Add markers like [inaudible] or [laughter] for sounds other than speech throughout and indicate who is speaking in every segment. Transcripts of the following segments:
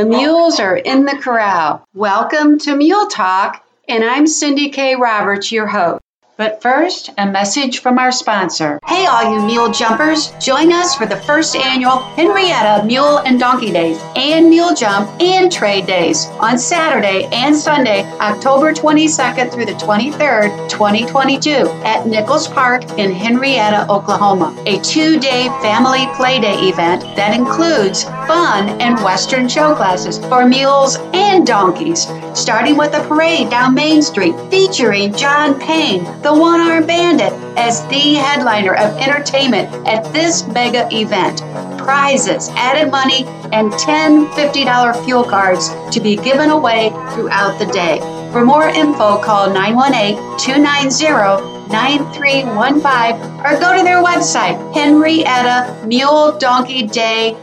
Speaker 1: The mules are in the corral. Welcome to Mule Talk, and I'm Cindy K. Roberts, your host. But first, a message from our sponsor. Hey, all you mule jumpers, join us for the first annual Henryetta Mule and Donkey Days and Mule Jump and Trade Days on Saturday and Sunday, October 22nd through the 23rd, 2022, at Nichols Park in Henryetta, Oklahoma. A two day family play day event that includes fun and Western show classes for mules and donkeys, starting with a parade down Main Street featuring John Payne, the the One Armed Bandit as the headliner of entertainment at this mega event. Prizes, added money, and 10 $50 fuel cards to be given away throughout the day. For more info, call 918 290 9315 or go to their website, Henryetta Mule Donkey Day.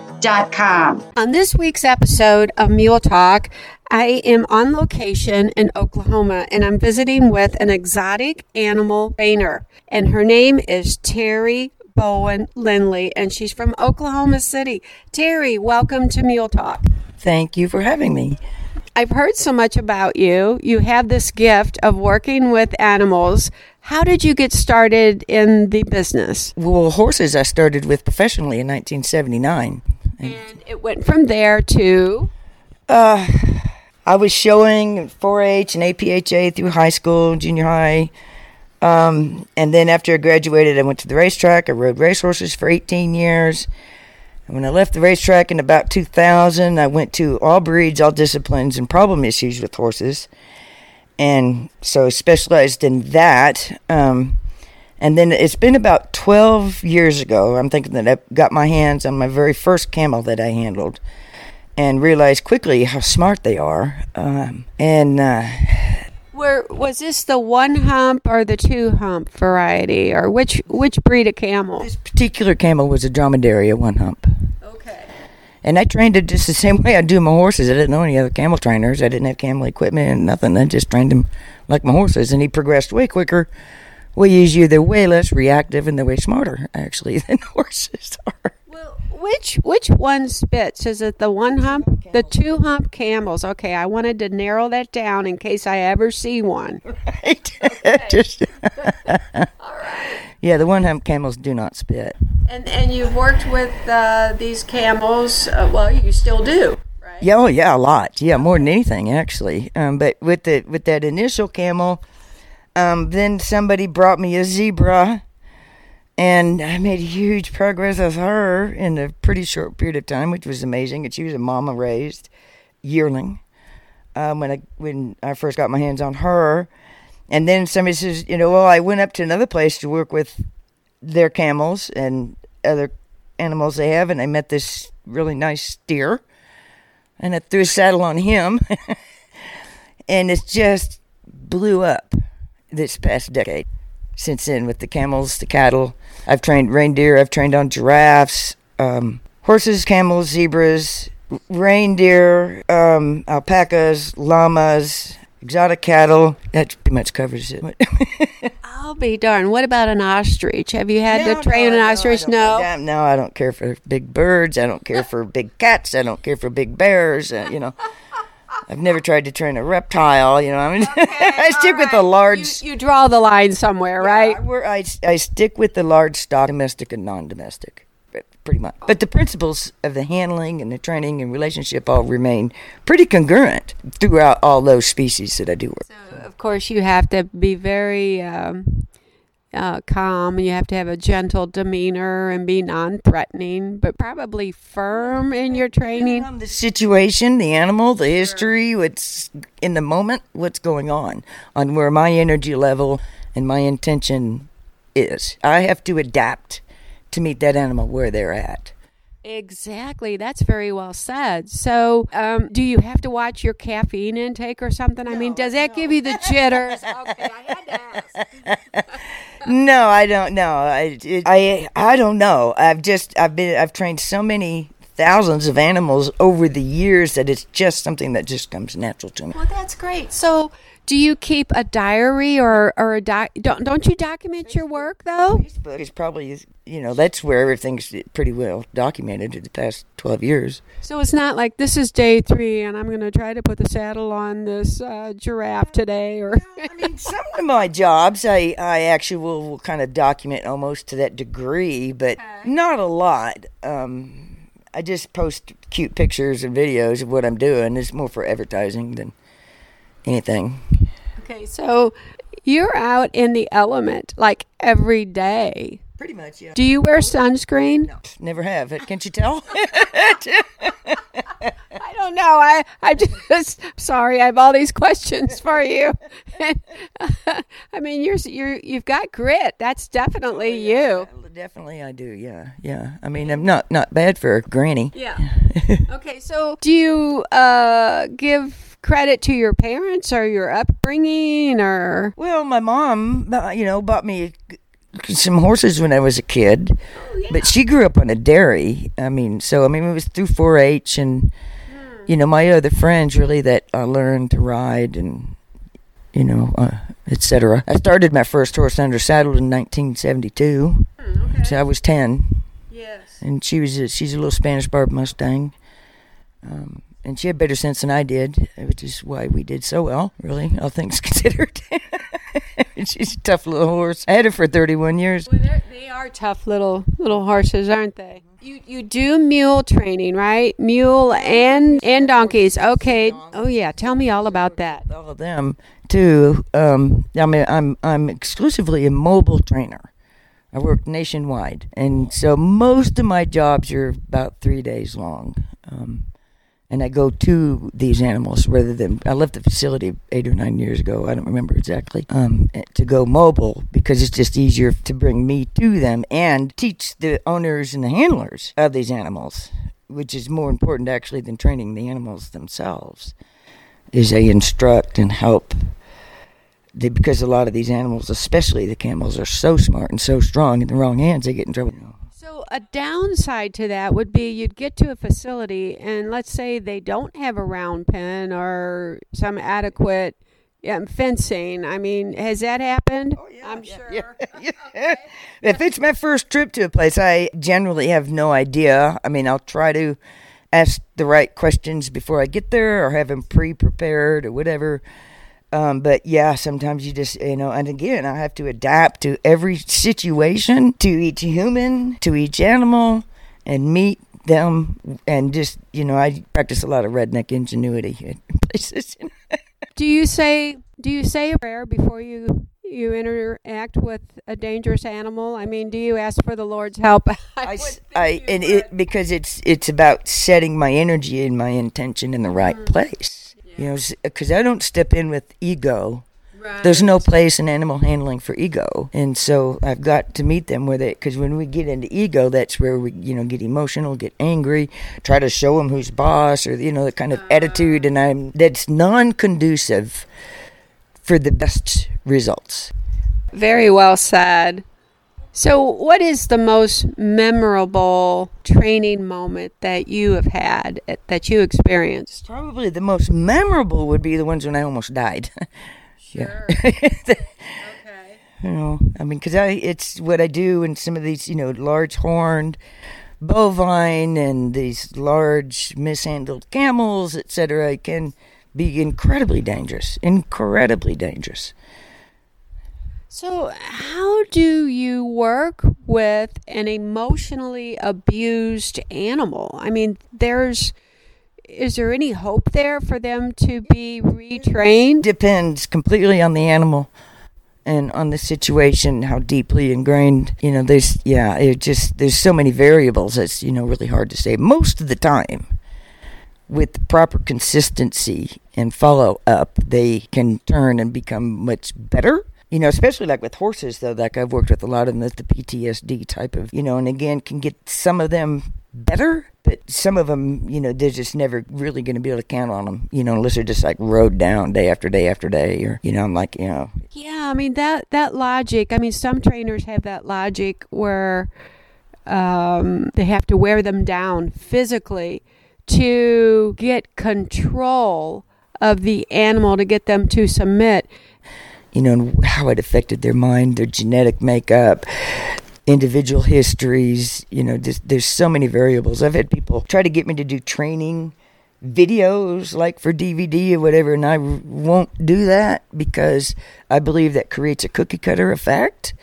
Speaker 1: On
Speaker 2: this week's episode of Mule Talk, I am on location in Oklahoma and I'm visiting with an exotic animal trainer. And her name is Terry Bowen Lindley, and she's from Oklahoma City. Terry, welcome to Mule Talk.
Speaker 3: Thank you for having me.
Speaker 2: I've heard so much about you. You have this gift of working with animals. How did you get started in the business?
Speaker 3: Well, horses I started with professionally in 1979.
Speaker 2: And it went from there to?
Speaker 3: Uh, I was showing 4-H and APHA through high school, junior high. Um, and then after I graduated, I went to the racetrack. I rode racehorses for 18 years. And when I left the racetrack in about 2000, I went to all breeds, all disciplines, and problem issues with horses. And so specialized in that. Um, and then it's been about 12 years ago, I'm thinking that I got my hands on my very first camel that I handled and realize quickly how smart they are. Um, and uh,
Speaker 2: where was this the one hump or the two hump variety, or which which breed of camel?
Speaker 3: This particular camel was a dromedary, a one hump.
Speaker 2: Okay.
Speaker 3: And I trained it just the same way I do my horses. I didn't know any other camel trainers. I didn't have camel equipment and nothing. I just trained him like my horses, and he progressed way quicker, way easier. They're way less reactive, and they're way smarter actually [laughs] than horses are.
Speaker 2: Which which one spits? Is it the one hump, the two hump camels? Okay, I wanted to narrow that down in case I ever see one. [laughs]
Speaker 3: Right. Just, [laughs] All right. Yeah, the one hump camels do not spit.
Speaker 2: And and you've worked with uh, these camels. Uh, well, you still do. Right?
Speaker 3: Yeah, oh yeah, a lot. Yeah, more than anything actually. Um, but with the with that initial camel, um, then somebody brought me a zebra and I made huge progress with her in a pretty short period of time, which was amazing. And she was a mama raised yearling um, when I when I first got my hands on her. And then somebody says, you know, well, I went up to another place to work with their camels and other animals they have, and I met this really nice steer, and I threw a saddle on him, [laughs] and it just blew up this past decade since then with the camels, the cattle. I've trained reindeer. I've trained on giraffes, um, horses, camels, zebras, reindeer, um, alpacas, llamas, exotic cattle. That pretty much covers it. [laughs]
Speaker 2: I'll be darned. What about an ostrich? Have you had no, to train no, an ostrich?
Speaker 3: No, no. No, I don't care for big birds. I don't care for big cats. I don't care for big bears. Uh, you know. I've never tried to train a reptile. You know, I mean, okay, [laughs] I stick right. with the large.
Speaker 2: You, you, draw the line somewhere, yeah, right?
Speaker 3: I, I, I stick with the large stock, domestic and non-domestic, pretty much. But the principles of the handling and the training and relationship all remain pretty congruent throughout all those species that I do work.
Speaker 2: So, of course, you have to be very. Um, uh, calm. You have to have a gentle demeanor and be non-threatening, but probably firm in your training.
Speaker 3: The situation, the animal, the history, what's in the moment, what's going on, on where my energy level and my intention is. I have to adapt to meet that animal where they're at.
Speaker 2: Exactly. That's very well said. So, um, do you have to watch your caffeine intake or something? No, I mean, does that no. give you the [laughs] jitters? okay, I had to ask. [laughs]
Speaker 3: no, I don't know. I, I I don't know. I've just I've been I've trained so many thousands of animals over the years that it's just something that just comes natural to me.
Speaker 2: Well, that's great. So, Do you keep a diary or or a doc? Don't don't you document your work though?
Speaker 3: Facebook is probably you know that's where everything's pretty well documented in the past twelve years.
Speaker 2: So it's not like this is day three and I'm going to try to put the saddle on this uh, giraffe today, or
Speaker 3: I mean, some of my jobs I I actually will, will kind of document almost to that degree, but not a lot. Um, I just post cute pictures and videos of what I'm doing. It's more for advertising than anything.
Speaker 2: okay. So you're out in the element like every day.
Speaker 3: Pretty much, yeah.
Speaker 2: Do you wear sunscreen?
Speaker 3: No, Never have. Can't you tell? [laughs]
Speaker 2: I don't know. I I just sorry. I have all these questions for you. [laughs] I mean, you're you're you've got grit. That's definitely you.
Speaker 3: Definitely, I do. Yeah, yeah. I mean, I'm not not bad for a granny.
Speaker 2: Yeah. [laughs] okay. So, do you uh, give credit to your parents or your upbringing, or
Speaker 3: Well, my mom, uh, you know, bought me some horses when I was a kid, but she grew up on a dairy. I mean, so I mean, it was through 4-H and you know my other friends really that I learned to ride and you know, uh, etc. I started my first horse under saddle in 1972. So I was 10,
Speaker 2: yes?
Speaker 3: and she was a, she's a little Spanish Barb Mustang. Um, and she had better sense than I did, which is why we did so well, really, all things [laughs] considered. [laughs] she's a tough little horse. I had her for 31 years.
Speaker 2: Well, they're- tough little little horses, aren't they? You you do mule training, right? Mule and and donkeys. Okay. Oh yeah. Tell me all about that.
Speaker 3: All of them too. Um, I mean, I'm I'm exclusively a mobile trainer. I work nationwide, and so most of my jobs are about three days long. Um, and I go to these animals rather than I left the facility eight or nine years ago. I don't remember exactly. Um, to go mobile because it's just easier to bring me to them and teach the owners and the handlers of these animals, which is more important actually than training the animals themselves. Is they instruct and help. They, because a lot of these animals, especially the camels, are so smart and so strong. In the wrong hands, they get in trouble.
Speaker 2: So a downside to that would be you'd get to a facility and let's say they don't have a round pen or some adequate um, fencing. I mean, has that happened? Oh, yeah, I'm sure.
Speaker 3: Yeah. [laughs] If it's my first trip to a place, I generally have no idea. I mean, I'll try to ask the right questions before I get there or have them pre prepared or whatever. Um, but yeah, sometimes you just, you know, and again, I have to adapt to every situation, to each human, to each animal, and meet them. And just, you know, I practice a lot of redneck ingenuity in [laughs] places.
Speaker 2: Do you say do you say a prayer before you you interact with a dangerous animal? I mean, do you ask for the Lord's help? [laughs]
Speaker 3: I,
Speaker 2: think
Speaker 3: I- and
Speaker 2: would.
Speaker 3: it because it's it's about setting my energy and my intention in the right place. You know, because I don't step in with ego. right. There's no place in animal handling for ego, and so I've got to meet them with it. Because when we get into ego, that's where we, you know, get emotional, get angry, try to show them who's boss, or you know, the kind of ah. attitude, and I'm that's non-conducive for the best results.
Speaker 2: Very well said. So, what is the most memorable training moment that you have had that you experienced?
Speaker 3: Probably the most memorable would be the ones when I almost died. [laughs]
Speaker 2: Sure. [laughs]
Speaker 3: okay. You know, I mean, because I it's what I do in some of these, you know, large horned bovine and these large mishandled camels, etc. Can be incredibly dangerous, incredibly dangerous.
Speaker 2: So, how do you work with an emotionally abused animal? I mean, there's is there any hope there for them to be retrained?
Speaker 3: Depends completely on the animal and on the situation, how deeply ingrained. You know, there's yeah, it just there's so many variables. It's you know really hard to say. Most of the time, with proper consistency and follow up, they can turn and become much better. You know, especially like with horses, though. Like I've worked with a lot of them, that's the PTSD type of, you know, and again, can get some of them better, but some of them, you know, they're just never really going to be able to count on them, you know, unless they're just like rode down day after day after day, or you know, I'm like, you know,
Speaker 2: Yeah, I mean that that logic. I mean, some trainers have that logic where um, they have to wear them down physically to get control of the animal to get them to submit.
Speaker 3: You know, and how it affected their mind, their genetic makeup, individual histories. You know, there's, there's so many variables. I've had people try to get me to do training videos like for DVD or whatever, and I won't do that because I believe that creates a cookie cutter effect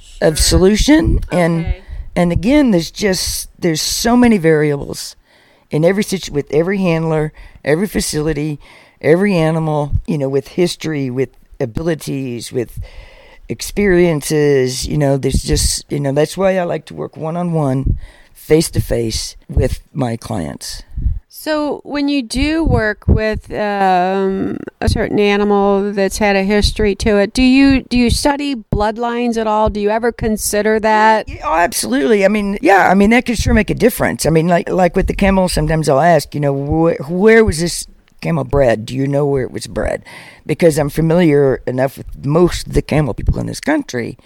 Speaker 3: sure. of solution. Okay. And and again, there's just there's so many variables in every situ- with every handler, every facility, every animal. You know, with history, with abilities, with experiences. You know, there's just you know that's why I like to work one on one, face to face with my clients.
Speaker 2: So, when you do work with um, a certain animal that's had a history to it, do you do you study bloodlines at all? Do you ever consider that?
Speaker 3: Yeah, oh, absolutely. I mean, yeah, I mean that could sure make a difference. I mean, like like with the camel, sometimes I'll ask, you know, wh- where was this camel bred? Do you know where it was bred? Because I'm familiar enough with most of the camel people in this country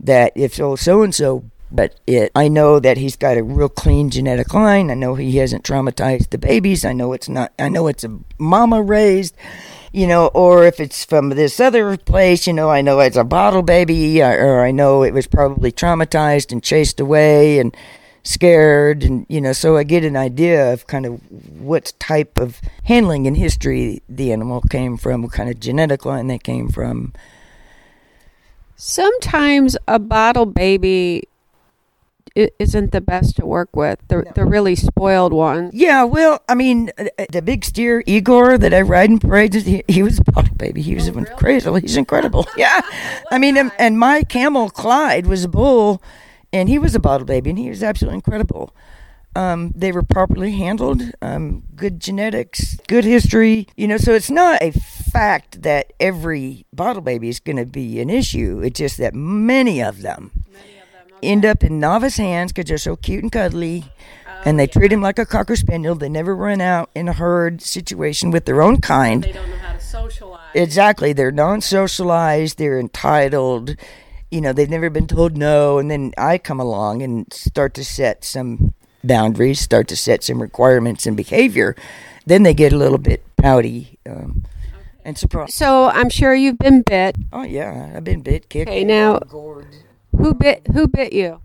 Speaker 3: that if so so and so but it I know that he's got a real clean genetic line. I know he hasn't traumatized the babies. I know it's not I know it's a mama raised, you know, or if it's from this other place, you know, I know it's a bottle baby or I know it was probably traumatized and chased away and scared and you know so i get an idea of kind of what type of handling in history the animal came from what kind of genetic line they came from
Speaker 2: sometimes a bottle baby isn't the best to work with. The no. the really spoiled ones.
Speaker 3: Yeah, well, I mean, uh, uh, the big steer Igor that I ride in parades, he, he was bottle baby. He was oh, really? crazy. He's incredible. [laughs] yeah, I mean, and, and, my camel Clyde was a bull, and he was a bottle baby, and he was absolutely incredible. Um, they were properly handled, um, good genetics, good history. You know, so it's not a fact that every bottle baby is going to be an issue. It's just that many of them end up in novice hands because they're so cute and cuddly. Oh, and they yeah. treat him like a cocker spaniel. They never run out in a herd situation with their own kind.
Speaker 2: They don't know how to socialize.
Speaker 3: Exactly. They're non socialized. They're entitled. You know, they've never been told no. And then I come along and start to set some boundaries, start to set some requirements and behavior. Then they get a little bit pouty. Um, and surprised.
Speaker 2: So I'm sure you've been bit.
Speaker 3: Oh yeah, I've been bit, kicked.
Speaker 2: Okay, now gored. Who bit? Who bit you?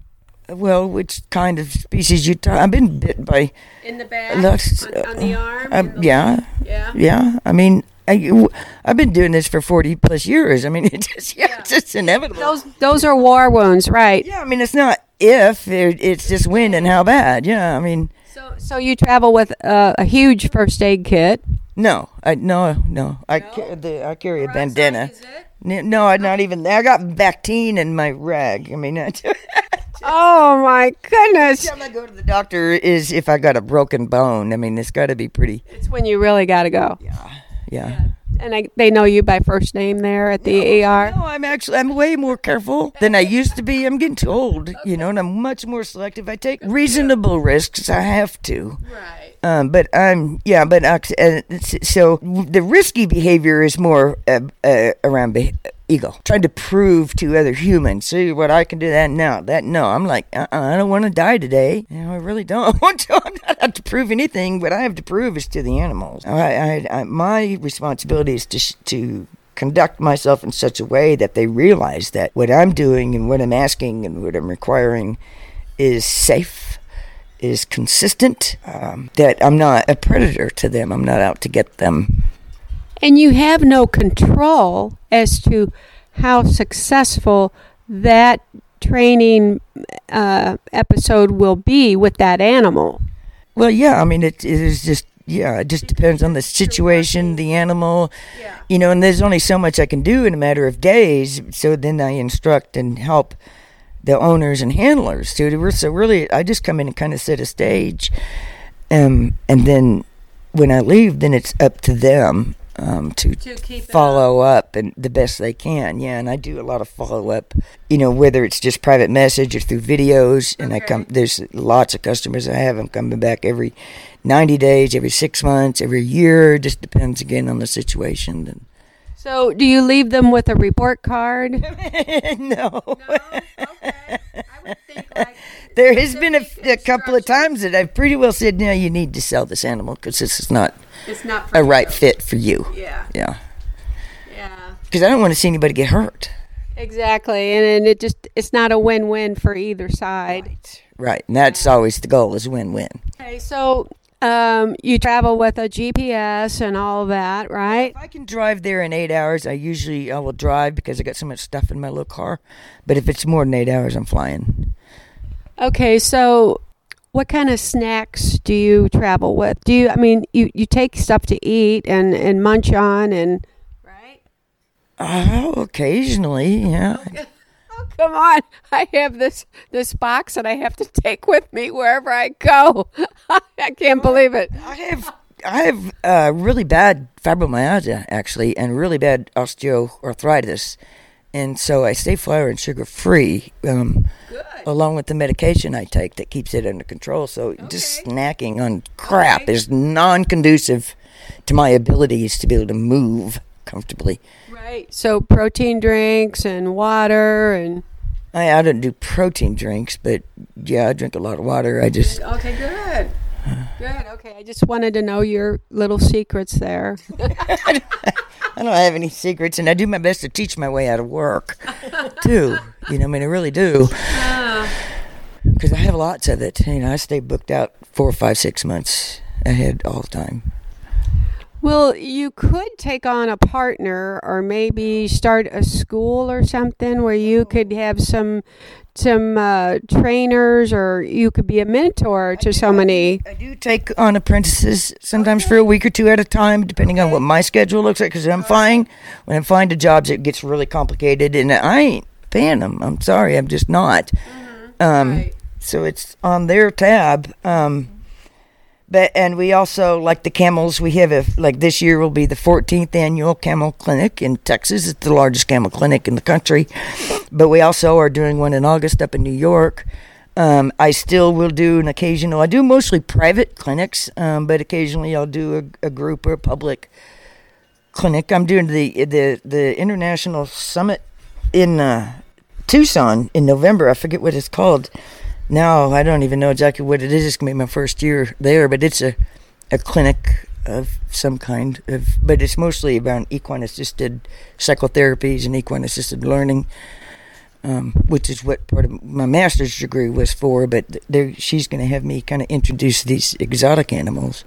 Speaker 3: Well, which kind of species you? I've been bit by.
Speaker 2: In the back. on, on, the arm.
Speaker 3: Uh, yeah. Yeah. Yeah. I mean, I, have been doing this for forty plus years. I mean, [laughs] it's just yeah, yeah. it's just inevitable.
Speaker 2: Those those are war wounds, right?
Speaker 3: Yeah. I mean, it's not if it's just when and how bad. Yeah. I mean.
Speaker 2: So so you travel with uh, a huge first aid kit.
Speaker 3: No, I no no. I no? the, I carry a bandana. No, I'm not even. I got Bactine in my rag. I mean, [laughs]
Speaker 2: oh my goodness!
Speaker 3: Every time I go to the doctor is if I got a broken bone. I mean, it's got to be pretty.
Speaker 2: It's when you really got to go.
Speaker 3: Yeah, yeah. yeah.
Speaker 2: And I, they know you by first name there at the
Speaker 3: no,
Speaker 2: ER.
Speaker 3: No, I'm actually I'm way more careful than I used to be. I'm getting too old, okay. you know, and I'm much more selective. I take reasonable risks. I have to.
Speaker 2: Right.
Speaker 3: Um, but I'm yeah, but uh, so the risky behavior is more uh, uh, around be- ego, trying to prove to other humans, see what I can do. That now, that no. I'm like, uh-uh, I don't want to die today. You know, I really don't [laughs] want to. I'm not have to prove anything. What I have to prove is to the animals. I, I, I my responsibility is to to conduct myself in such a way that they realize that what I'm doing and what I'm asking and what I'm requiring is safe is consistent, um, that I'm not a predator to them. I'm not out to get them.
Speaker 2: And you have no control as to how successful that training uh, episode will be with that animal.
Speaker 3: Well, yeah, I mean, it, it is just, yeah, it just depends on the situation, the animal, yeah. you know, and there's only so much I can do in a matter of days. So then I instruct and help the owners and handlers too. So really, I just come in and kind of set a stage, um, and then when I leave, then it's up to them um, to, to follow up. up. and the best they can. Yeah, and I do a lot of follow up. You know, whether it's just private message or through videos. And okay. I come. There's lots of customers I have. I'm coming back every ninety days, every six months, every year. It just depends again on the situation. And
Speaker 2: So, do you leave them with a report card? [laughs]
Speaker 3: no.
Speaker 2: Okay. I would think like [laughs]
Speaker 3: There has been a, a couple of times that I've pretty well said, no, you need to sell this animal because this is not
Speaker 2: it's not for
Speaker 3: a right fit for you.
Speaker 2: Yeah.
Speaker 3: Yeah.
Speaker 2: Yeah.
Speaker 3: Because I don't want to see anybody get hurt.
Speaker 2: Exactly. And, and it just it's not a win-win for either side.
Speaker 3: Right. right. And that's always the goal is win win.
Speaker 2: Okay. So, um you travel with a GPS and all that, right?
Speaker 3: If I can drive there in eight hours, I usually I will drive because I got so much stuff in my little car. But if it's more than eight hours, I'm flying.
Speaker 2: Okay, so what kind of snacks do you travel with? Do you I mean you you take stuff to eat and and munch on and right?
Speaker 3: Oh, occasionally, yeah. [laughs]
Speaker 2: Oh, come on. I have this this box that I have to take with me wherever I go. [laughs] I can't believe it.
Speaker 3: I have I have uh, really bad fibromyalgia actually, and really bad osteoarthritis, and so I stay flour and sugar free. Um, Along with the medication I take that keeps it under control, so just snacking on crap
Speaker 2: Okay.
Speaker 3: is non-conducive to my abilities to be able to move comfortably.
Speaker 2: Right. So protein drinks and water and
Speaker 3: I, I don't do protein drinks, but yeah, I drink a lot of water. I just
Speaker 2: Okay, good. Good. Okay, I just wanted to know your little secrets there. [laughs]
Speaker 3: I don't have any secrets, and I do my best to teach my way out of work, [laughs] too. You know, I mean, I really do. Because I have lots of it. You know, I stay booked out four, five, six months ahead all the time.
Speaker 2: Well, you could take on a partner or maybe start a school or something where you could have some some uh, trainers or you could be a mentor to so many.
Speaker 3: I do take on apprentices sometimes for a week or two at a time, depending on what my schedule looks like. Because I'm flying, when I'm flying to jobs, it gets really complicated, and I ain't paying them. I'm sorry, I'm just not. Um,
Speaker 2: Right.
Speaker 3: So it's on their tab. Um, but and we also like the camels. We have a like this year will be the 14th annual camel clinic in Texas. It's the largest camel clinic in the country. But we also are doing one in August up in New York. Um, I still will do an occasional. I do mostly private clinics, um, but occasionally I'll do a, a group or a public clinic. I'm doing the the the international summit in uh, Tucson in November. I forget what it's called. Now I don't even know exactly what it is. It's gonna be my first year there, but it's a a clinic of some kind of, but it's mostly about equine assisted psychotherapies and equine assisted learning, um, which is what part of my master's degree was for. But there, she's going to have me kind of introduce these exotic animals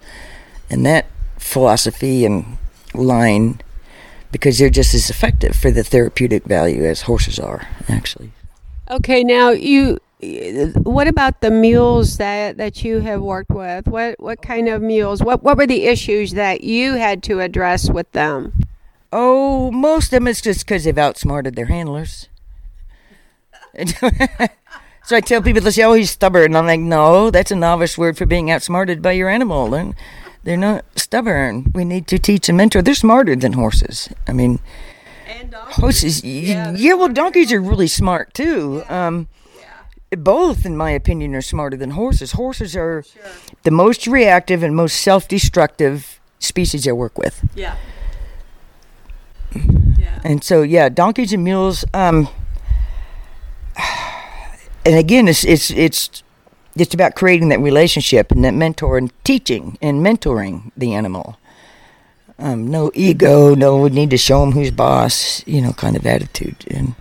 Speaker 3: and that philosophy and line because they're just as effective for the therapeutic value as horses are, actually.
Speaker 2: Okay, now you what about the mules that that you have worked with? What what kind of mules? What what were the issues that you had to address with them?
Speaker 3: Oh, most of them it's just because they've outsmarted their handlers. [laughs] so I tell people, they say, oh, he's stubborn. And I'm like, no, that's a novice word for being outsmarted by your animal. And they're not stubborn. We need to teach and mentor. They're smarter than horses. I mean,
Speaker 2: And
Speaker 3: horses, yeah, yeah well, donkeys are really smart too. Um, both, in my opinion, are smarter than horses. Horses are the most reactive and most self destructive species I work with.
Speaker 2: Yeah. Yeah.
Speaker 3: And so, yeah, donkeys and mules. Um, and again, it's it's it's it's about creating that relationship and that mentor and teaching and mentoring the animal. Um, no ego, no need to show them who's boss, you know, kind of attitude. And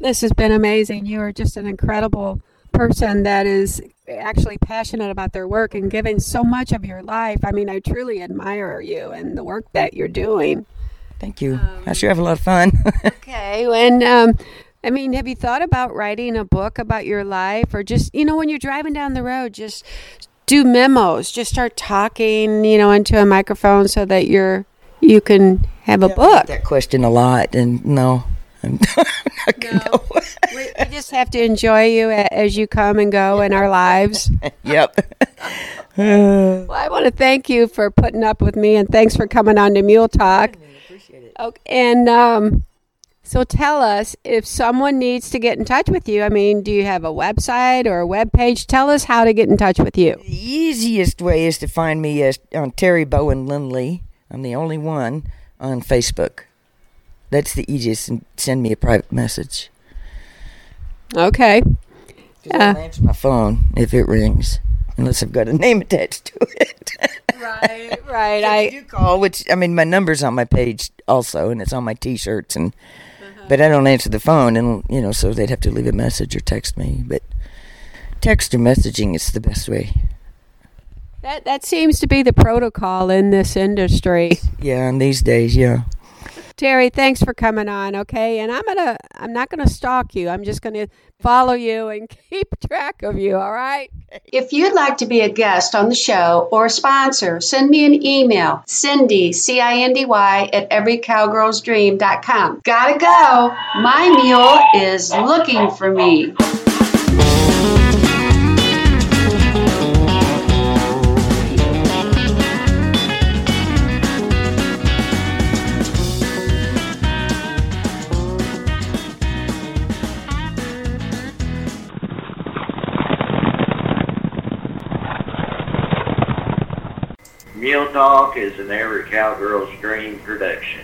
Speaker 2: This has been amazing. You are just an incredible person that is actually passionate about their work and giving so much of your life. I mean, I truly admire you and the work that you're doing.
Speaker 3: thank you. I sure have a lot of fun. [laughs]
Speaker 2: Okay, and um, I mean, have you thought about writing a book about your life, or just you know, when you're driving down the road, just do memos, just start talking, you know, into a microphone so that you're you can have a book.
Speaker 3: that question a lot, and no, I'm [laughs] not gonna
Speaker 2: No. we, we just have to enjoy you as you come and go in our lives. [laughs]
Speaker 3: yep.
Speaker 2: Well, I want to thank you for putting up with me, and thanks for coming on to Mule Talk. Appreciate Okay, and um, so tell us if someone needs to get in touch with you. I mean, do you have a website or a web page? Tell us how to get in touch with you.
Speaker 3: The easiest way is to find me as, on Terry Bowen Lindley. I'm the only one on Facebook. That's the easiest. And send me a private message.
Speaker 2: Okay.
Speaker 3: 'Cause I don't uh, answer my phone if it rings, unless I've got a name attached to it.
Speaker 2: Right, [laughs] right.
Speaker 3: I
Speaker 2: I
Speaker 3: do call, which I mean, my number's on my page also, and it's on my T-shirts, and uh-huh. but I don't answer the phone, and you know, so they'd have to leave a message or text me. But text or messaging is the best way.
Speaker 2: that that seems to be the protocol in this industry.
Speaker 3: Yeah, in these days, yeah.
Speaker 2: Terry, thanks for coming on, okay? And I'm gonna I'm not gonna stalk you. I'm just gonna follow you and [laughs] keep track of you, all right?
Speaker 1: If you'd like to be a guest on the show or a sponsor, send me an email, Cindy, C I N D Y, at everycowgirlsdream.com. Gotta go. My mule is looking for me.
Speaker 4: Talk is an Every Cowgirl's Dream production.